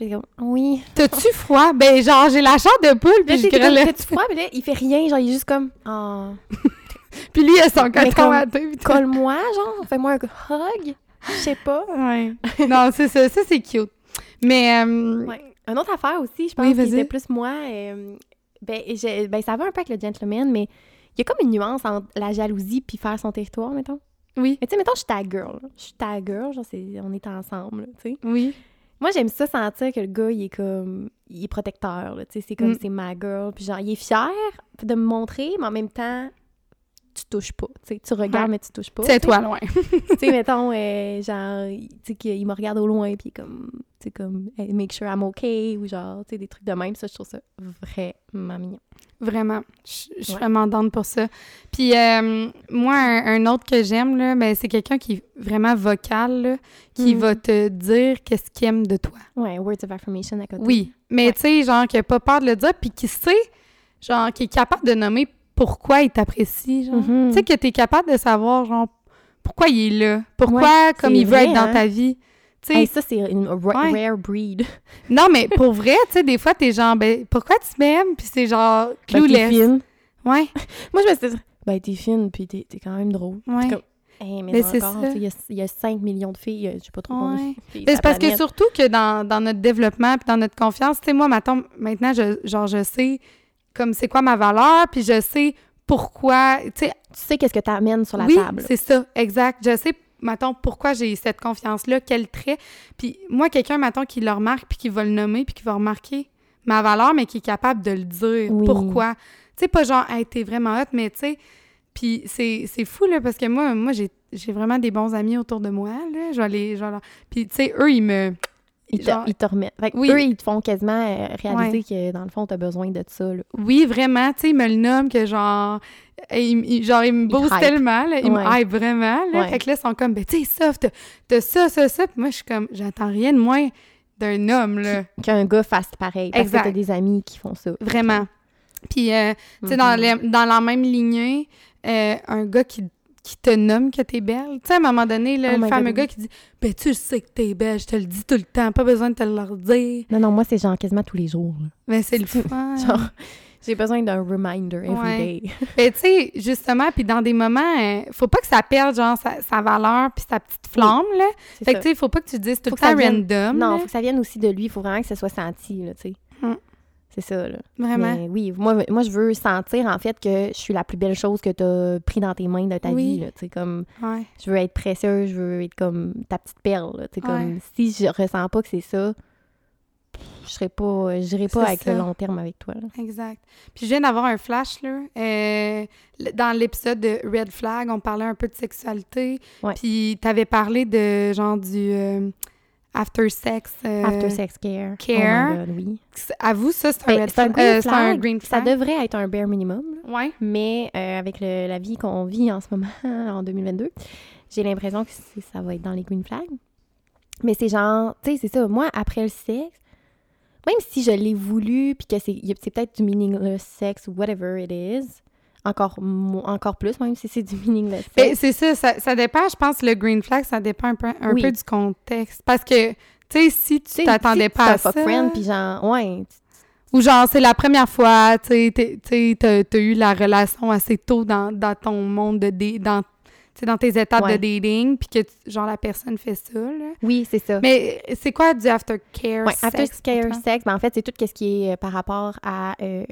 Speaker 3: Puis, comme, oui.
Speaker 2: T'as-tu froid? Ben, genre, j'ai la chair de poule, puis je
Speaker 3: t'as-tu froid? Puis là, il fait rien. Genre, il est juste comme, ah,
Speaker 2: Puis lui, il a son
Speaker 3: Mais
Speaker 2: coton à tout.
Speaker 3: colle-moi, genre, fais-moi un hug. Je sais pas.
Speaker 2: Ouais. non, c'est ça, ça, c'est cute. Mais, euh,
Speaker 3: Ouais. Une autre affaire aussi, je pense
Speaker 2: Oui,
Speaker 3: que c'était plus moi. euh, ben, j'ai- ben, ça va un peu avec le gentleman, mais il y a comme une nuance entre la jalousie puis faire son territoire, mettons.
Speaker 2: oui,
Speaker 3: Mais tu sais, mettons, je suis ta girl. Je suis ta girl, genre, c'est- on est ensemble, tu sais.
Speaker 2: oui.
Speaker 3: Moi, j'aime ça sentir que le gars, il est comme... Il est protecteur, là, tu sais. C'est comme,
Speaker 2: Mm.
Speaker 3: c'est ma girl. Puis genre, il est fier de me montrer, mais en même temps, tu touches pas, tu sais. Tu regardes,
Speaker 2: Ouais.
Speaker 3: mais tu touches pas.
Speaker 2: C'est toi, loin.
Speaker 3: tu sais, mettons, euh, genre, il- tu sais, qu'il me regarde au loin, puis il comme, tu sais, comme, hey, make sure I'm okay, ou genre, tu sais, des trucs de même. Ça, je trouve ça vraiment mignon.
Speaker 2: Vraiment. Je suis vraiment down pour ça. Puis euh, moi, un, un autre que j'aime, là, ben, c'est quelqu'un qui est vraiment vocal, là, qui
Speaker 3: Mhm.
Speaker 2: va te dire qu'est-ce qu'il aime de toi.
Speaker 3: Ouais, words of affirmation à côté.
Speaker 2: Oui, mais
Speaker 3: Ouais.
Speaker 2: tu sais, genre, qui a pas peur de le dire, puis qui sait, genre, qui est capable de nommer pourquoi il t'apprécie, genre.
Speaker 3: Mhm.
Speaker 2: Tu sais, que t'es capable de savoir, genre, pourquoi il est là, pourquoi,
Speaker 3: Ouais,
Speaker 2: comme il veut
Speaker 3: vrai,
Speaker 2: être dans
Speaker 3: hein.
Speaker 2: ta vie. Tu sais,
Speaker 3: Hey, ça, c'est une ra-
Speaker 2: Ouais.
Speaker 3: rare breed.
Speaker 2: non, mais pour vrai, tu sais, des fois, t'es genre, ben, pourquoi tu m'aimes? Puis c'est genre,
Speaker 3: Ben,
Speaker 2: clueless.
Speaker 3: fine.
Speaker 2: ouais,
Speaker 3: Moi, je me suis dit, ben, t'es fine, puis t'es quand même drôle.
Speaker 2: ouais.
Speaker 3: comme- Hey, mais
Speaker 2: Mais c'est ça.
Speaker 3: il y a- il y, a 5 millions de filles, euh, je sais pas trop
Speaker 2: Ouais.
Speaker 3: sur
Speaker 2: C'est parce que surtout que dans, dans notre développement puis dans notre confiance, tu sais, moi, maintenant, maintenant je, genre, je sais comme c'est quoi ma valeur, puis je sais pourquoi, tu sais,
Speaker 3: Tu sais qu'est-ce que tu amènes sur la
Speaker 2: oui,
Speaker 3: table.
Speaker 2: c'est ça, exact. Je sais, mettons, pourquoi j'ai cette confiance-là, quel trait. Puis moi, quelqu'un, mettons, qui le remarque, puis qui va le nommer, puis qui va remarquer ma valeur, mais qui est capable de le dire.
Speaker 3: Oui.
Speaker 2: Pourquoi? Tu sais, pas genre, hey, t'es vraiment hot, mais tu sais, puis c'est c'est fou, là, parce que moi, moi j'ai j'ai vraiment des bons amis autour de moi, là. Je vais Puis, tu sais, eux, ils me...
Speaker 3: Ils te, ils te remettent. Fait que
Speaker 2: Oui.
Speaker 3: eux, ils te font quasiment euh, réaliser que dans le fond, tu as besoin de ça. Là.
Speaker 2: Oui, vraiment, tu sais, ils me le nomment que genre... Genre, ils me boostent tellement, là, ils
Speaker 3: Ouais.
Speaker 2: me hype vraiment, là.
Speaker 3: Ouais.
Speaker 2: Fait que là, ils sont comme, ben, tu sais, ça, t'as t'as ça, ça, ça. Puis moi, je suis comme, j'attends rien de moins d'un homme, là.
Speaker 3: Qu'un gars fasse pareil. Parce
Speaker 2: Exact.
Speaker 3: que tu as des amis qui font ça.
Speaker 2: Vraiment. Puis, euh, tu sais, dans,
Speaker 3: Mhm.
Speaker 2: les- dans la même lignée, euh, un gars qui, qui te nomme que t'es belle. Tu sais, à un moment donné, là,
Speaker 3: Oh
Speaker 2: le fameux
Speaker 3: God,
Speaker 2: gars qui dit Ben, tu sais que t'es belle, je te le dis tout le temps, pas besoin de te le leur dire.
Speaker 3: Non, non, moi, c'est genre quasiment tous les jours.
Speaker 2: Mais c'est le fun.
Speaker 3: Genre, j'ai besoin d'un reminder every
Speaker 2: Ouais.
Speaker 3: day.
Speaker 2: Ben, tu sais, justement, puis dans des moments, euh, faut pas que ça perde, genre, sa, sa valeur puis sa petite flamme, là. Fait
Speaker 3: ça.
Speaker 2: que, tu sais, faut pas que tu dises tout
Speaker 3: Faut
Speaker 2: le
Speaker 3: que ça
Speaker 2: temps
Speaker 3: vienne-
Speaker 2: random.
Speaker 3: Non,
Speaker 2: là.
Speaker 3: faut que ça vienne aussi de lui. Il faut vraiment que ça soit senti, là, tu sais. C'est ça, là.
Speaker 2: Vraiment?
Speaker 3: Mais oui, moi, moi, je veux sentir, en fait, que je suis la plus belle chose que tu as pris dans tes mains de ta
Speaker 2: Oui.
Speaker 3: vie, là. Tu sais, comme,
Speaker 2: Ouais.
Speaker 3: je veux être précieuse, je veux être comme ta petite perle, là. Tu sais, comme, si je ressens pas que c'est ça, je serais pas, j'irai pas avec
Speaker 2: ça.
Speaker 3: le long terme avec toi, là.
Speaker 2: Exact. Puis je viens d'avoir un flash, là. Euh, dans l'épisode de Red Flag, on parlait un peu de sexualité.
Speaker 3: Ouais.
Speaker 2: Puis t'avais parlé de, genre, du euh, after sex. euh,
Speaker 3: After sex care.
Speaker 2: care.
Speaker 3: Oh God, oui.
Speaker 2: À vous, ça, c'est un,
Speaker 3: Ben, green flag. Ça devrait être un bare minimum.
Speaker 2: Ouais.
Speaker 3: Mais euh, avec le- la vie qu'on vit en ce moment, en 2022, j'ai l'impression que ça va être dans les green flags. Mais c'est genre, tu sais, c'est ça. Moi, après le sexe, même si je l'ai voulu, puis que c'est peut-être du meaningless sex whatever it is, encore, encore plus, même si c'est du meaningless
Speaker 2: c'est ça, ça, ça dépend, je pense, le green flag, ça dépend un peu, un
Speaker 3: Oui.
Speaker 2: peu du contexte. Parce que, tu sais, si tu t'attendais
Speaker 3: si
Speaker 2: pas à ça...
Speaker 3: friend, puis genre, ouais,
Speaker 2: Ou genre, c'est la première fois, tu sais, tu t'as t'as eu la relation assez tôt dans, dans ton monde de... dans, tu sais, dans tes étapes
Speaker 3: Ouais.
Speaker 2: de dating, puis que, genre, la personne fait ça, là.
Speaker 3: oui, c'est ça.
Speaker 2: Mais c'est quoi du aftercare
Speaker 3: Ouais,
Speaker 2: sex
Speaker 3: after
Speaker 2: pour
Speaker 3: scare
Speaker 2: toi?
Speaker 3: sex, ben en fait, c'est tout ce qui est euh, par rapport à. euh,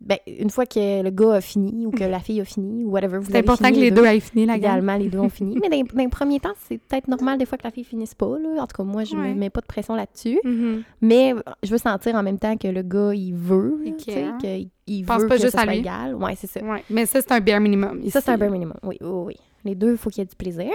Speaker 3: ben, une fois que le gars a fini ou que la fille a fini ou whatever, vous
Speaker 2: C'est important
Speaker 3: fini
Speaker 2: que les deux aient fini la.
Speaker 3: Idéalement, les deux ont fini. Mais dans, dans les premiers temps, c'est peut-être normal des fois que la fille finisse pas. Là. En tout cas, moi, je
Speaker 2: Ouais.
Speaker 3: me mets pas de pression là-dessus.
Speaker 2: Mhm.
Speaker 3: Mais je veux sentir en même temps que le gars, il veut. Sais,
Speaker 2: care.
Speaker 3: qu'il il
Speaker 2: Pense
Speaker 3: veut
Speaker 2: pas
Speaker 3: que
Speaker 2: juste
Speaker 3: ça
Speaker 2: à
Speaker 3: soit
Speaker 2: lui.
Speaker 3: égal. Ouais, c'est ça.
Speaker 2: Ouais. Mais ça, c'est un bare minimum.
Speaker 3: Ça, c'est un bare minimum. Oui, oui, oui. Les deux, il faut qu'il y ait du plaisir.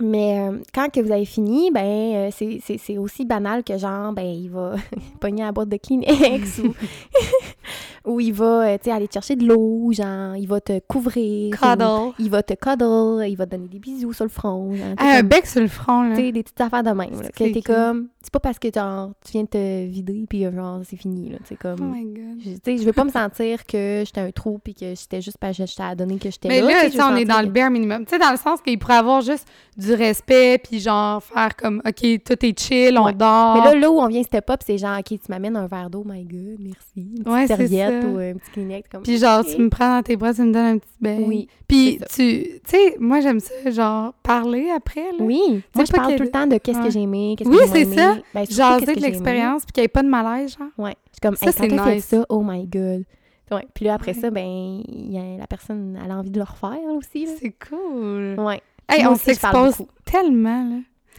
Speaker 3: Mais euh, quand que vous avez fini, ben euh, c'est- c'est c'est aussi banal que genre, ben il va pogner la boîte de Kleenex ou, ou il va, euh, tu sais, aller te chercher de l'eau, genre, il va te couvrir. ou
Speaker 2: Cuddle.
Speaker 3: Il va te cuddle, il va te donner des bisous sur le front. genre, tu sais,
Speaker 2: Ah, un bec sur le front, là.
Speaker 3: tu sais, des petites affaires de même. là, que t'es comme, c'est pas parce que genre, tu viens de te vider puis euh, genre, c'est fini, là. C'est
Speaker 2: Oh
Speaker 3: comme,
Speaker 2: my God.
Speaker 3: je, tu sais, je veux pas me sentir que j'étais un trou puis que j'étais juste parce que je t'ai à donner que j'étais
Speaker 2: Mais
Speaker 3: là.
Speaker 2: là,
Speaker 3: tu sais,
Speaker 2: tu sais,
Speaker 3: veux
Speaker 2: on est dans le bare minimum. Tu sais, dans le sens qu'il pourrait avoir juste du respect, puis genre faire comme, OK, tout est chill, on dort.
Speaker 3: Mais là, là où on vient step up, c'est genre, OK, tu m'amènes un verre d'eau, my God, merci. Une
Speaker 2: Ouais, c'est
Speaker 3: serviette
Speaker 2: ça.
Speaker 3: ou un petit Kleenex. Comme,
Speaker 2: puis genre, tu me prends dans tes bras, tu me donnes un petit bec.
Speaker 3: Oui.
Speaker 2: Puis tu, tu sais, moi, j'aime ça, genre, parler après, là.
Speaker 3: Oui. Moi, je parle
Speaker 2: que-
Speaker 3: tout le temps de qu'est-ce
Speaker 2: Ouais.
Speaker 3: que j'ai aimé, qu'est-ce
Speaker 2: Oui,
Speaker 3: que j'ai moins
Speaker 2: c'est ça.
Speaker 3: Ben,
Speaker 2: Jaser de l'expérience, puis qu'il n'y ait pas de malaise, genre.
Speaker 3: Ouais. Je comme,
Speaker 2: Ça,
Speaker 3: hey,
Speaker 2: c'est
Speaker 3: quand t'as fait
Speaker 2: nice.
Speaker 3: ça, oh my God. Ouais. Puis là, après
Speaker 2: Ouais.
Speaker 3: ça, ben, y a la personne, elle a envie de le refaire aussi.
Speaker 2: C'est cool.
Speaker 3: Ouais.
Speaker 2: Hey, on s'expose tellement, là.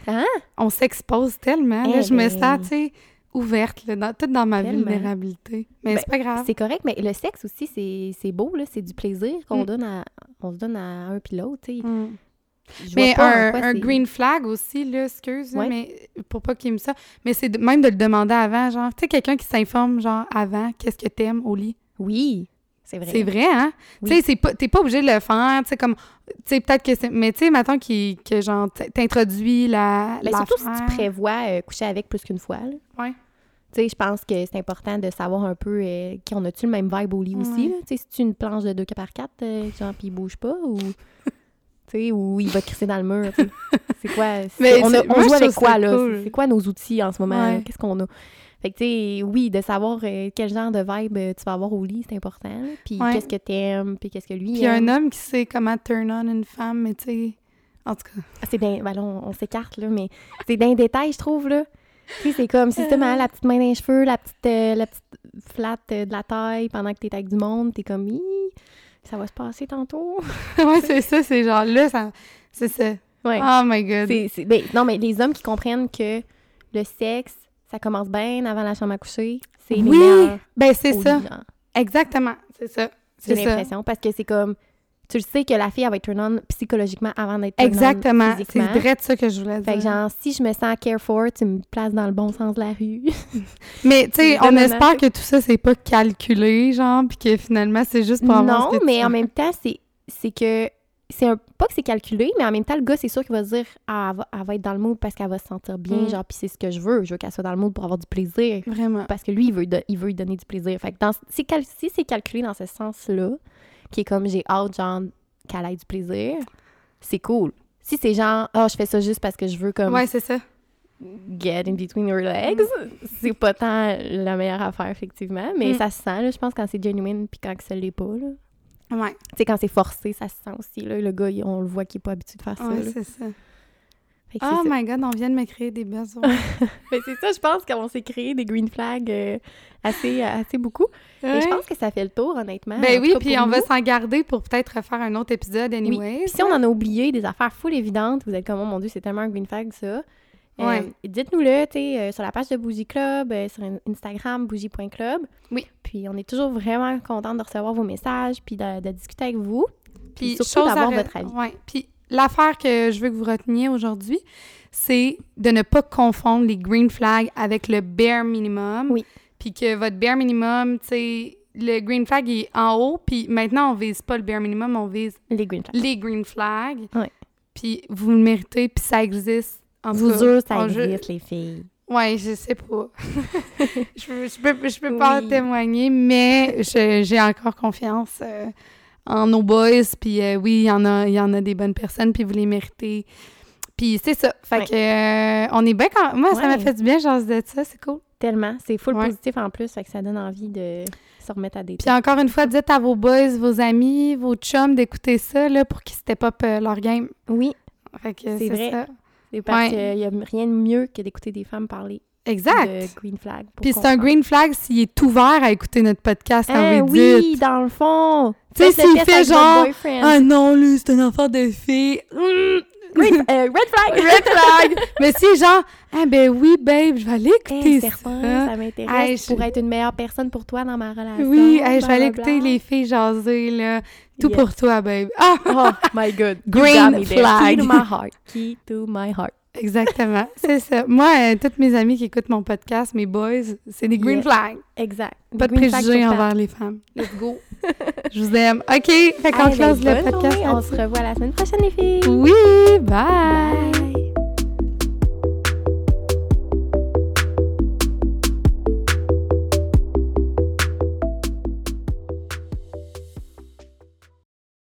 Speaker 3: Hein?
Speaker 2: On s'expose tellement, là.
Speaker 3: Eh
Speaker 2: Je me
Speaker 3: ben.
Speaker 2: sens, tu sais, ouverte, là, dans, ma
Speaker 3: Tellement.
Speaker 2: vulnérabilité. Mais
Speaker 3: Ben,
Speaker 2: c'est pas grave.
Speaker 3: C'est correct, mais le sexe aussi, c'est beau, là. C'est du plaisir qu'on
Speaker 2: Mm.
Speaker 3: donne à, on se donne à un puis l'autre.
Speaker 2: Mm. Mais un,
Speaker 3: quoi
Speaker 2: un
Speaker 3: c'est-
Speaker 2: green flag aussi, là, excuse,
Speaker 3: Ouais.
Speaker 2: mais pour pas qu'il me ça. Mais c'est même de le demander avant, genre, tu sais, quelqu'un qui s'informe, genre, avant, qu'est-ce que t'aimes au lit?
Speaker 3: Oui, c'est vrai.
Speaker 2: C'est vrai, hein?
Speaker 3: Oui.
Speaker 2: Tu sais, c'est pas- t'es pas obligé de le faire, tu sais, comme, tu sais, peut-être que c'est, mais tu sais, qu'il- que, genre, t'introduis la,
Speaker 3: Ben, surtout si tu prévois euh, coucher avec plus qu'une fois, là.
Speaker 2: Ouais.
Speaker 3: Tu sais, je pense que c'est important de savoir un peu euh, qui on a-tu le même vibe au lit
Speaker 2: Ouais.
Speaker 3: aussi. Tu sais, si tu une planche de 2 par 4 genre, puis il bouge pas, ou... ou il va crisser dans le mur. C'est quoi?
Speaker 2: Mais
Speaker 3: on a- on
Speaker 2: moi,
Speaker 3: joue avec quoi, là?
Speaker 2: cool.
Speaker 3: C'est- quoi nos outils en ce moment?
Speaker 2: Ouais.
Speaker 3: Qu'est-ce qu'on a? Fait que, tu sais, oui, de savoir euh, quel genre de vibe euh, tu vas avoir au lit, c'est important. Puis
Speaker 2: Ouais.
Speaker 3: qu'est-ce que t'aimes, puis qu'est-ce que lui
Speaker 2: Puis
Speaker 3: aime.
Speaker 2: un homme qui sait comment turn on une femme, mais tu sais. En tout cas.
Speaker 3: Ah, C'est bien, ben là, on, on s'écarte, là, mais c'est d'un détail, je trouve, là. C'est comme si c'était la petite main dans les cheveux, la petite, euh, la petite flatte euh, de la taille pendant que t'es avec du monde, t'es comme, ça va se passer tantôt.
Speaker 2: ouais, c'est ça, c'est genre là, ça. C'est ça.
Speaker 3: Ouais.
Speaker 2: Oh my god.
Speaker 3: C'est, c'est- ben, non, mais les hommes qui comprennent que le sexe, ça commence bien avant la chambre à coucher, c'est
Speaker 2: Oui, ben c'est ça. Exactement. C'est ça.
Speaker 3: J'ai
Speaker 2: C'est ça.
Speaker 3: l'impression, parce que c'est comme, tu le sais que la fille, elle va être turn on psychologiquement avant d'être turn on
Speaker 2: Exactement. C'est vrai de ça que je voulais dire.
Speaker 3: Fait que genre, si je me sens care for, tu me places dans le bon sens de la rue.
Speaker 2: Mais tu sais, on espère que tout ça, c'est pas calculé, genre, puis que finalement, c'est juste pour avoir
Speaker 3: non, mais en même temps, c'est, c'est que, c'est un, pas que c'est calculé, mais en même temps, le gars, c'est sûr qu'il va se dire, ah, elle va, elle va être dans le mood parce qu'elle va se sentir bien,
Speaker 2: Mm.
Speaker 3: genre, puis c'est ce que je veux. Je veux qu'elle soit dans le mood pour avoir du plaisir.
Speaker 2: Vraiment.
Speaker 3: Parce que lui, il veut, il veut lui donner du plaisir. Fait que dans, si c'est calculé dans ce sens-là, qui est comme j'ai hâte, genre, qu'elle ait du plaisir, c'est cool. Si c'est genre, ah, je fais ça juste parce que je veux comme
Speaker 2: Ouais, c'est ça.
Speaker 3: get in between your legs, c'est pas tant la meilleure affaire, effectivement. Mais
Speaker 2: Mm.
Speaker 3: ça se sent, là, je pense, quand c'est genuine puis quand ça l'est pas, là.
Speaker 2: Ouais,
Speaker 3: Tu sais, quand c'est forcé, ça se sent aussi, là. Le gars, il- on le voit qu'il est pas habitué de faire ça,
Speaker 2: ouais c'est ça. Oh my god, on vient de me créer des besoins.
Speaker 3: Mais c'est ça, je pense qu'on s'est créé des green flags euh, assez, assez beaucoup. Et je pense que ça fait le tour, honnêtement.
Speaker 2: Ben
Speaker 3: En
Speaker 2: oui, puis on va s'en garder pour peut-être refaire un autre épisode anyway.
Speaker 3: Puis si on en a oublié des affaires full évidentes, vous êtes comme, oh mon Dieu, c'est tellement un green flag, ça. Euh,
Speaker 2: Ouais.
Speaker 3: Dites-nous-le, tu sais, euh, sur la page de Bougie Club, euh, sur in- Instagram, bougie.club.
Speaker 2: Oui.
Speaker 3: Puis on est toujours vraiment contente de recevoir vos messages, puis de, de discuter avec vous.
Speaker 2: Puis
Speaker 3: surtout d'avoir
Speaker 2: re-
Speaker 3: votre avis.
Speaker 2: Ouais. Puis l'affaire que je veux que vous reteniez aujourd'hui, c'est de ne pas confondre les green flags avec le bare minimum.
Speaker 3: Oui.
Speaker 2: Puis que votre bare minimum, tu sais, le green flag est en haut, puis maintenant on vise pas le bare minimum, on vise
Speaker 3: Les green flags.
Speaker 2: les green flags.
Speaker 3: Ouais.
Speaker 2: Puis vous le méritez, puis ça existe. En
Speaker 3: vous jure, ça existe, les filles.
Speaker 2: Ouais, je sais pas. je, peux, je peux, je peux pas
Speaker 3: Oui.
Speaker 2: témoigner, mais j'ai encore confiance euh, en nos boys. Puis euh, oui, il y, en a- y en a des bonnes personnes, puis vous les méritez. Puis c'est ça. Fait
Speaker 3: Ouais.
Speaker 2: que euh, on est bien quand Moi, ça m'a fait du bien, genre de ça, c'est cool.
Speaker 3: Tellement. C'est full
Speaker 2: Ouais.
Speaker 3: positif en plus, fait que ça donne envie de se remettre à des
Speaker 2: Puis encore une fois, dites à vos boys, vos amis, vos chums d'écouter ça là, pour qu'ils step up euh, leur game.
Speaker 3: Oui,
Speaker 2: Fait que
Speaker 3: C'est vrai.
Speaker 2: ça.
Speaker 3: c'est parce qu'il n'y a rien de mieux que d'écouter des femmes parler
Speaker 2: Exact.
Speaker 3: de green flag.
Speaker 2: Puis c'est un green flag s'il est ouvert à écouter notre podcast
Speaker 3: Hein,
Speaker 2: vous
Speaker 3: oui, dans le fond.
Speaker 2: Tu sais, s'il fait genre. Ah non, lui, c'est un enfant de fille. Mm.
Speaker 3: Green- euh, red flag!
Speaker 2: Red flag! Mais si genre, ah ben oui, babe, je vais aller écouter
Speaker 3: Hey,
Speaker 2: ça.
Speaker 3: certain, ça m'intéresse
Speaker 2: Hey, je-
Speaker 3: pour être une meilleure personne pour toi dans ma relation.
Speaker 2: Oui, hey, je vais aller écouter les filles jaser, là. Tout
Speaker 3: Yes.
Speaker 2: pour toi, babe. Ah!
Speaker 3: Oh my god.
Speaker 2: Green flag.
Speaker 3: Key to my heart. Key to my heart.
Speaker 2: Exactement, c'est ça. Moi, euh, toutes mes amies qui écoutent mon podcast, mes boys, c'est des green
Speaker 3: Yeah.
Speaker 2: flags.
Speaker 3: Exact.
Speaker 2: Pas de préjugés envers les femmes. Let's go. je vous aime. OK, fait qu'on close le podcast.
Speaker 3: journée. On se revoit la semaine prochaine, les filles.
Speaker 2: Oui, bye.
Speaker 3: Bye.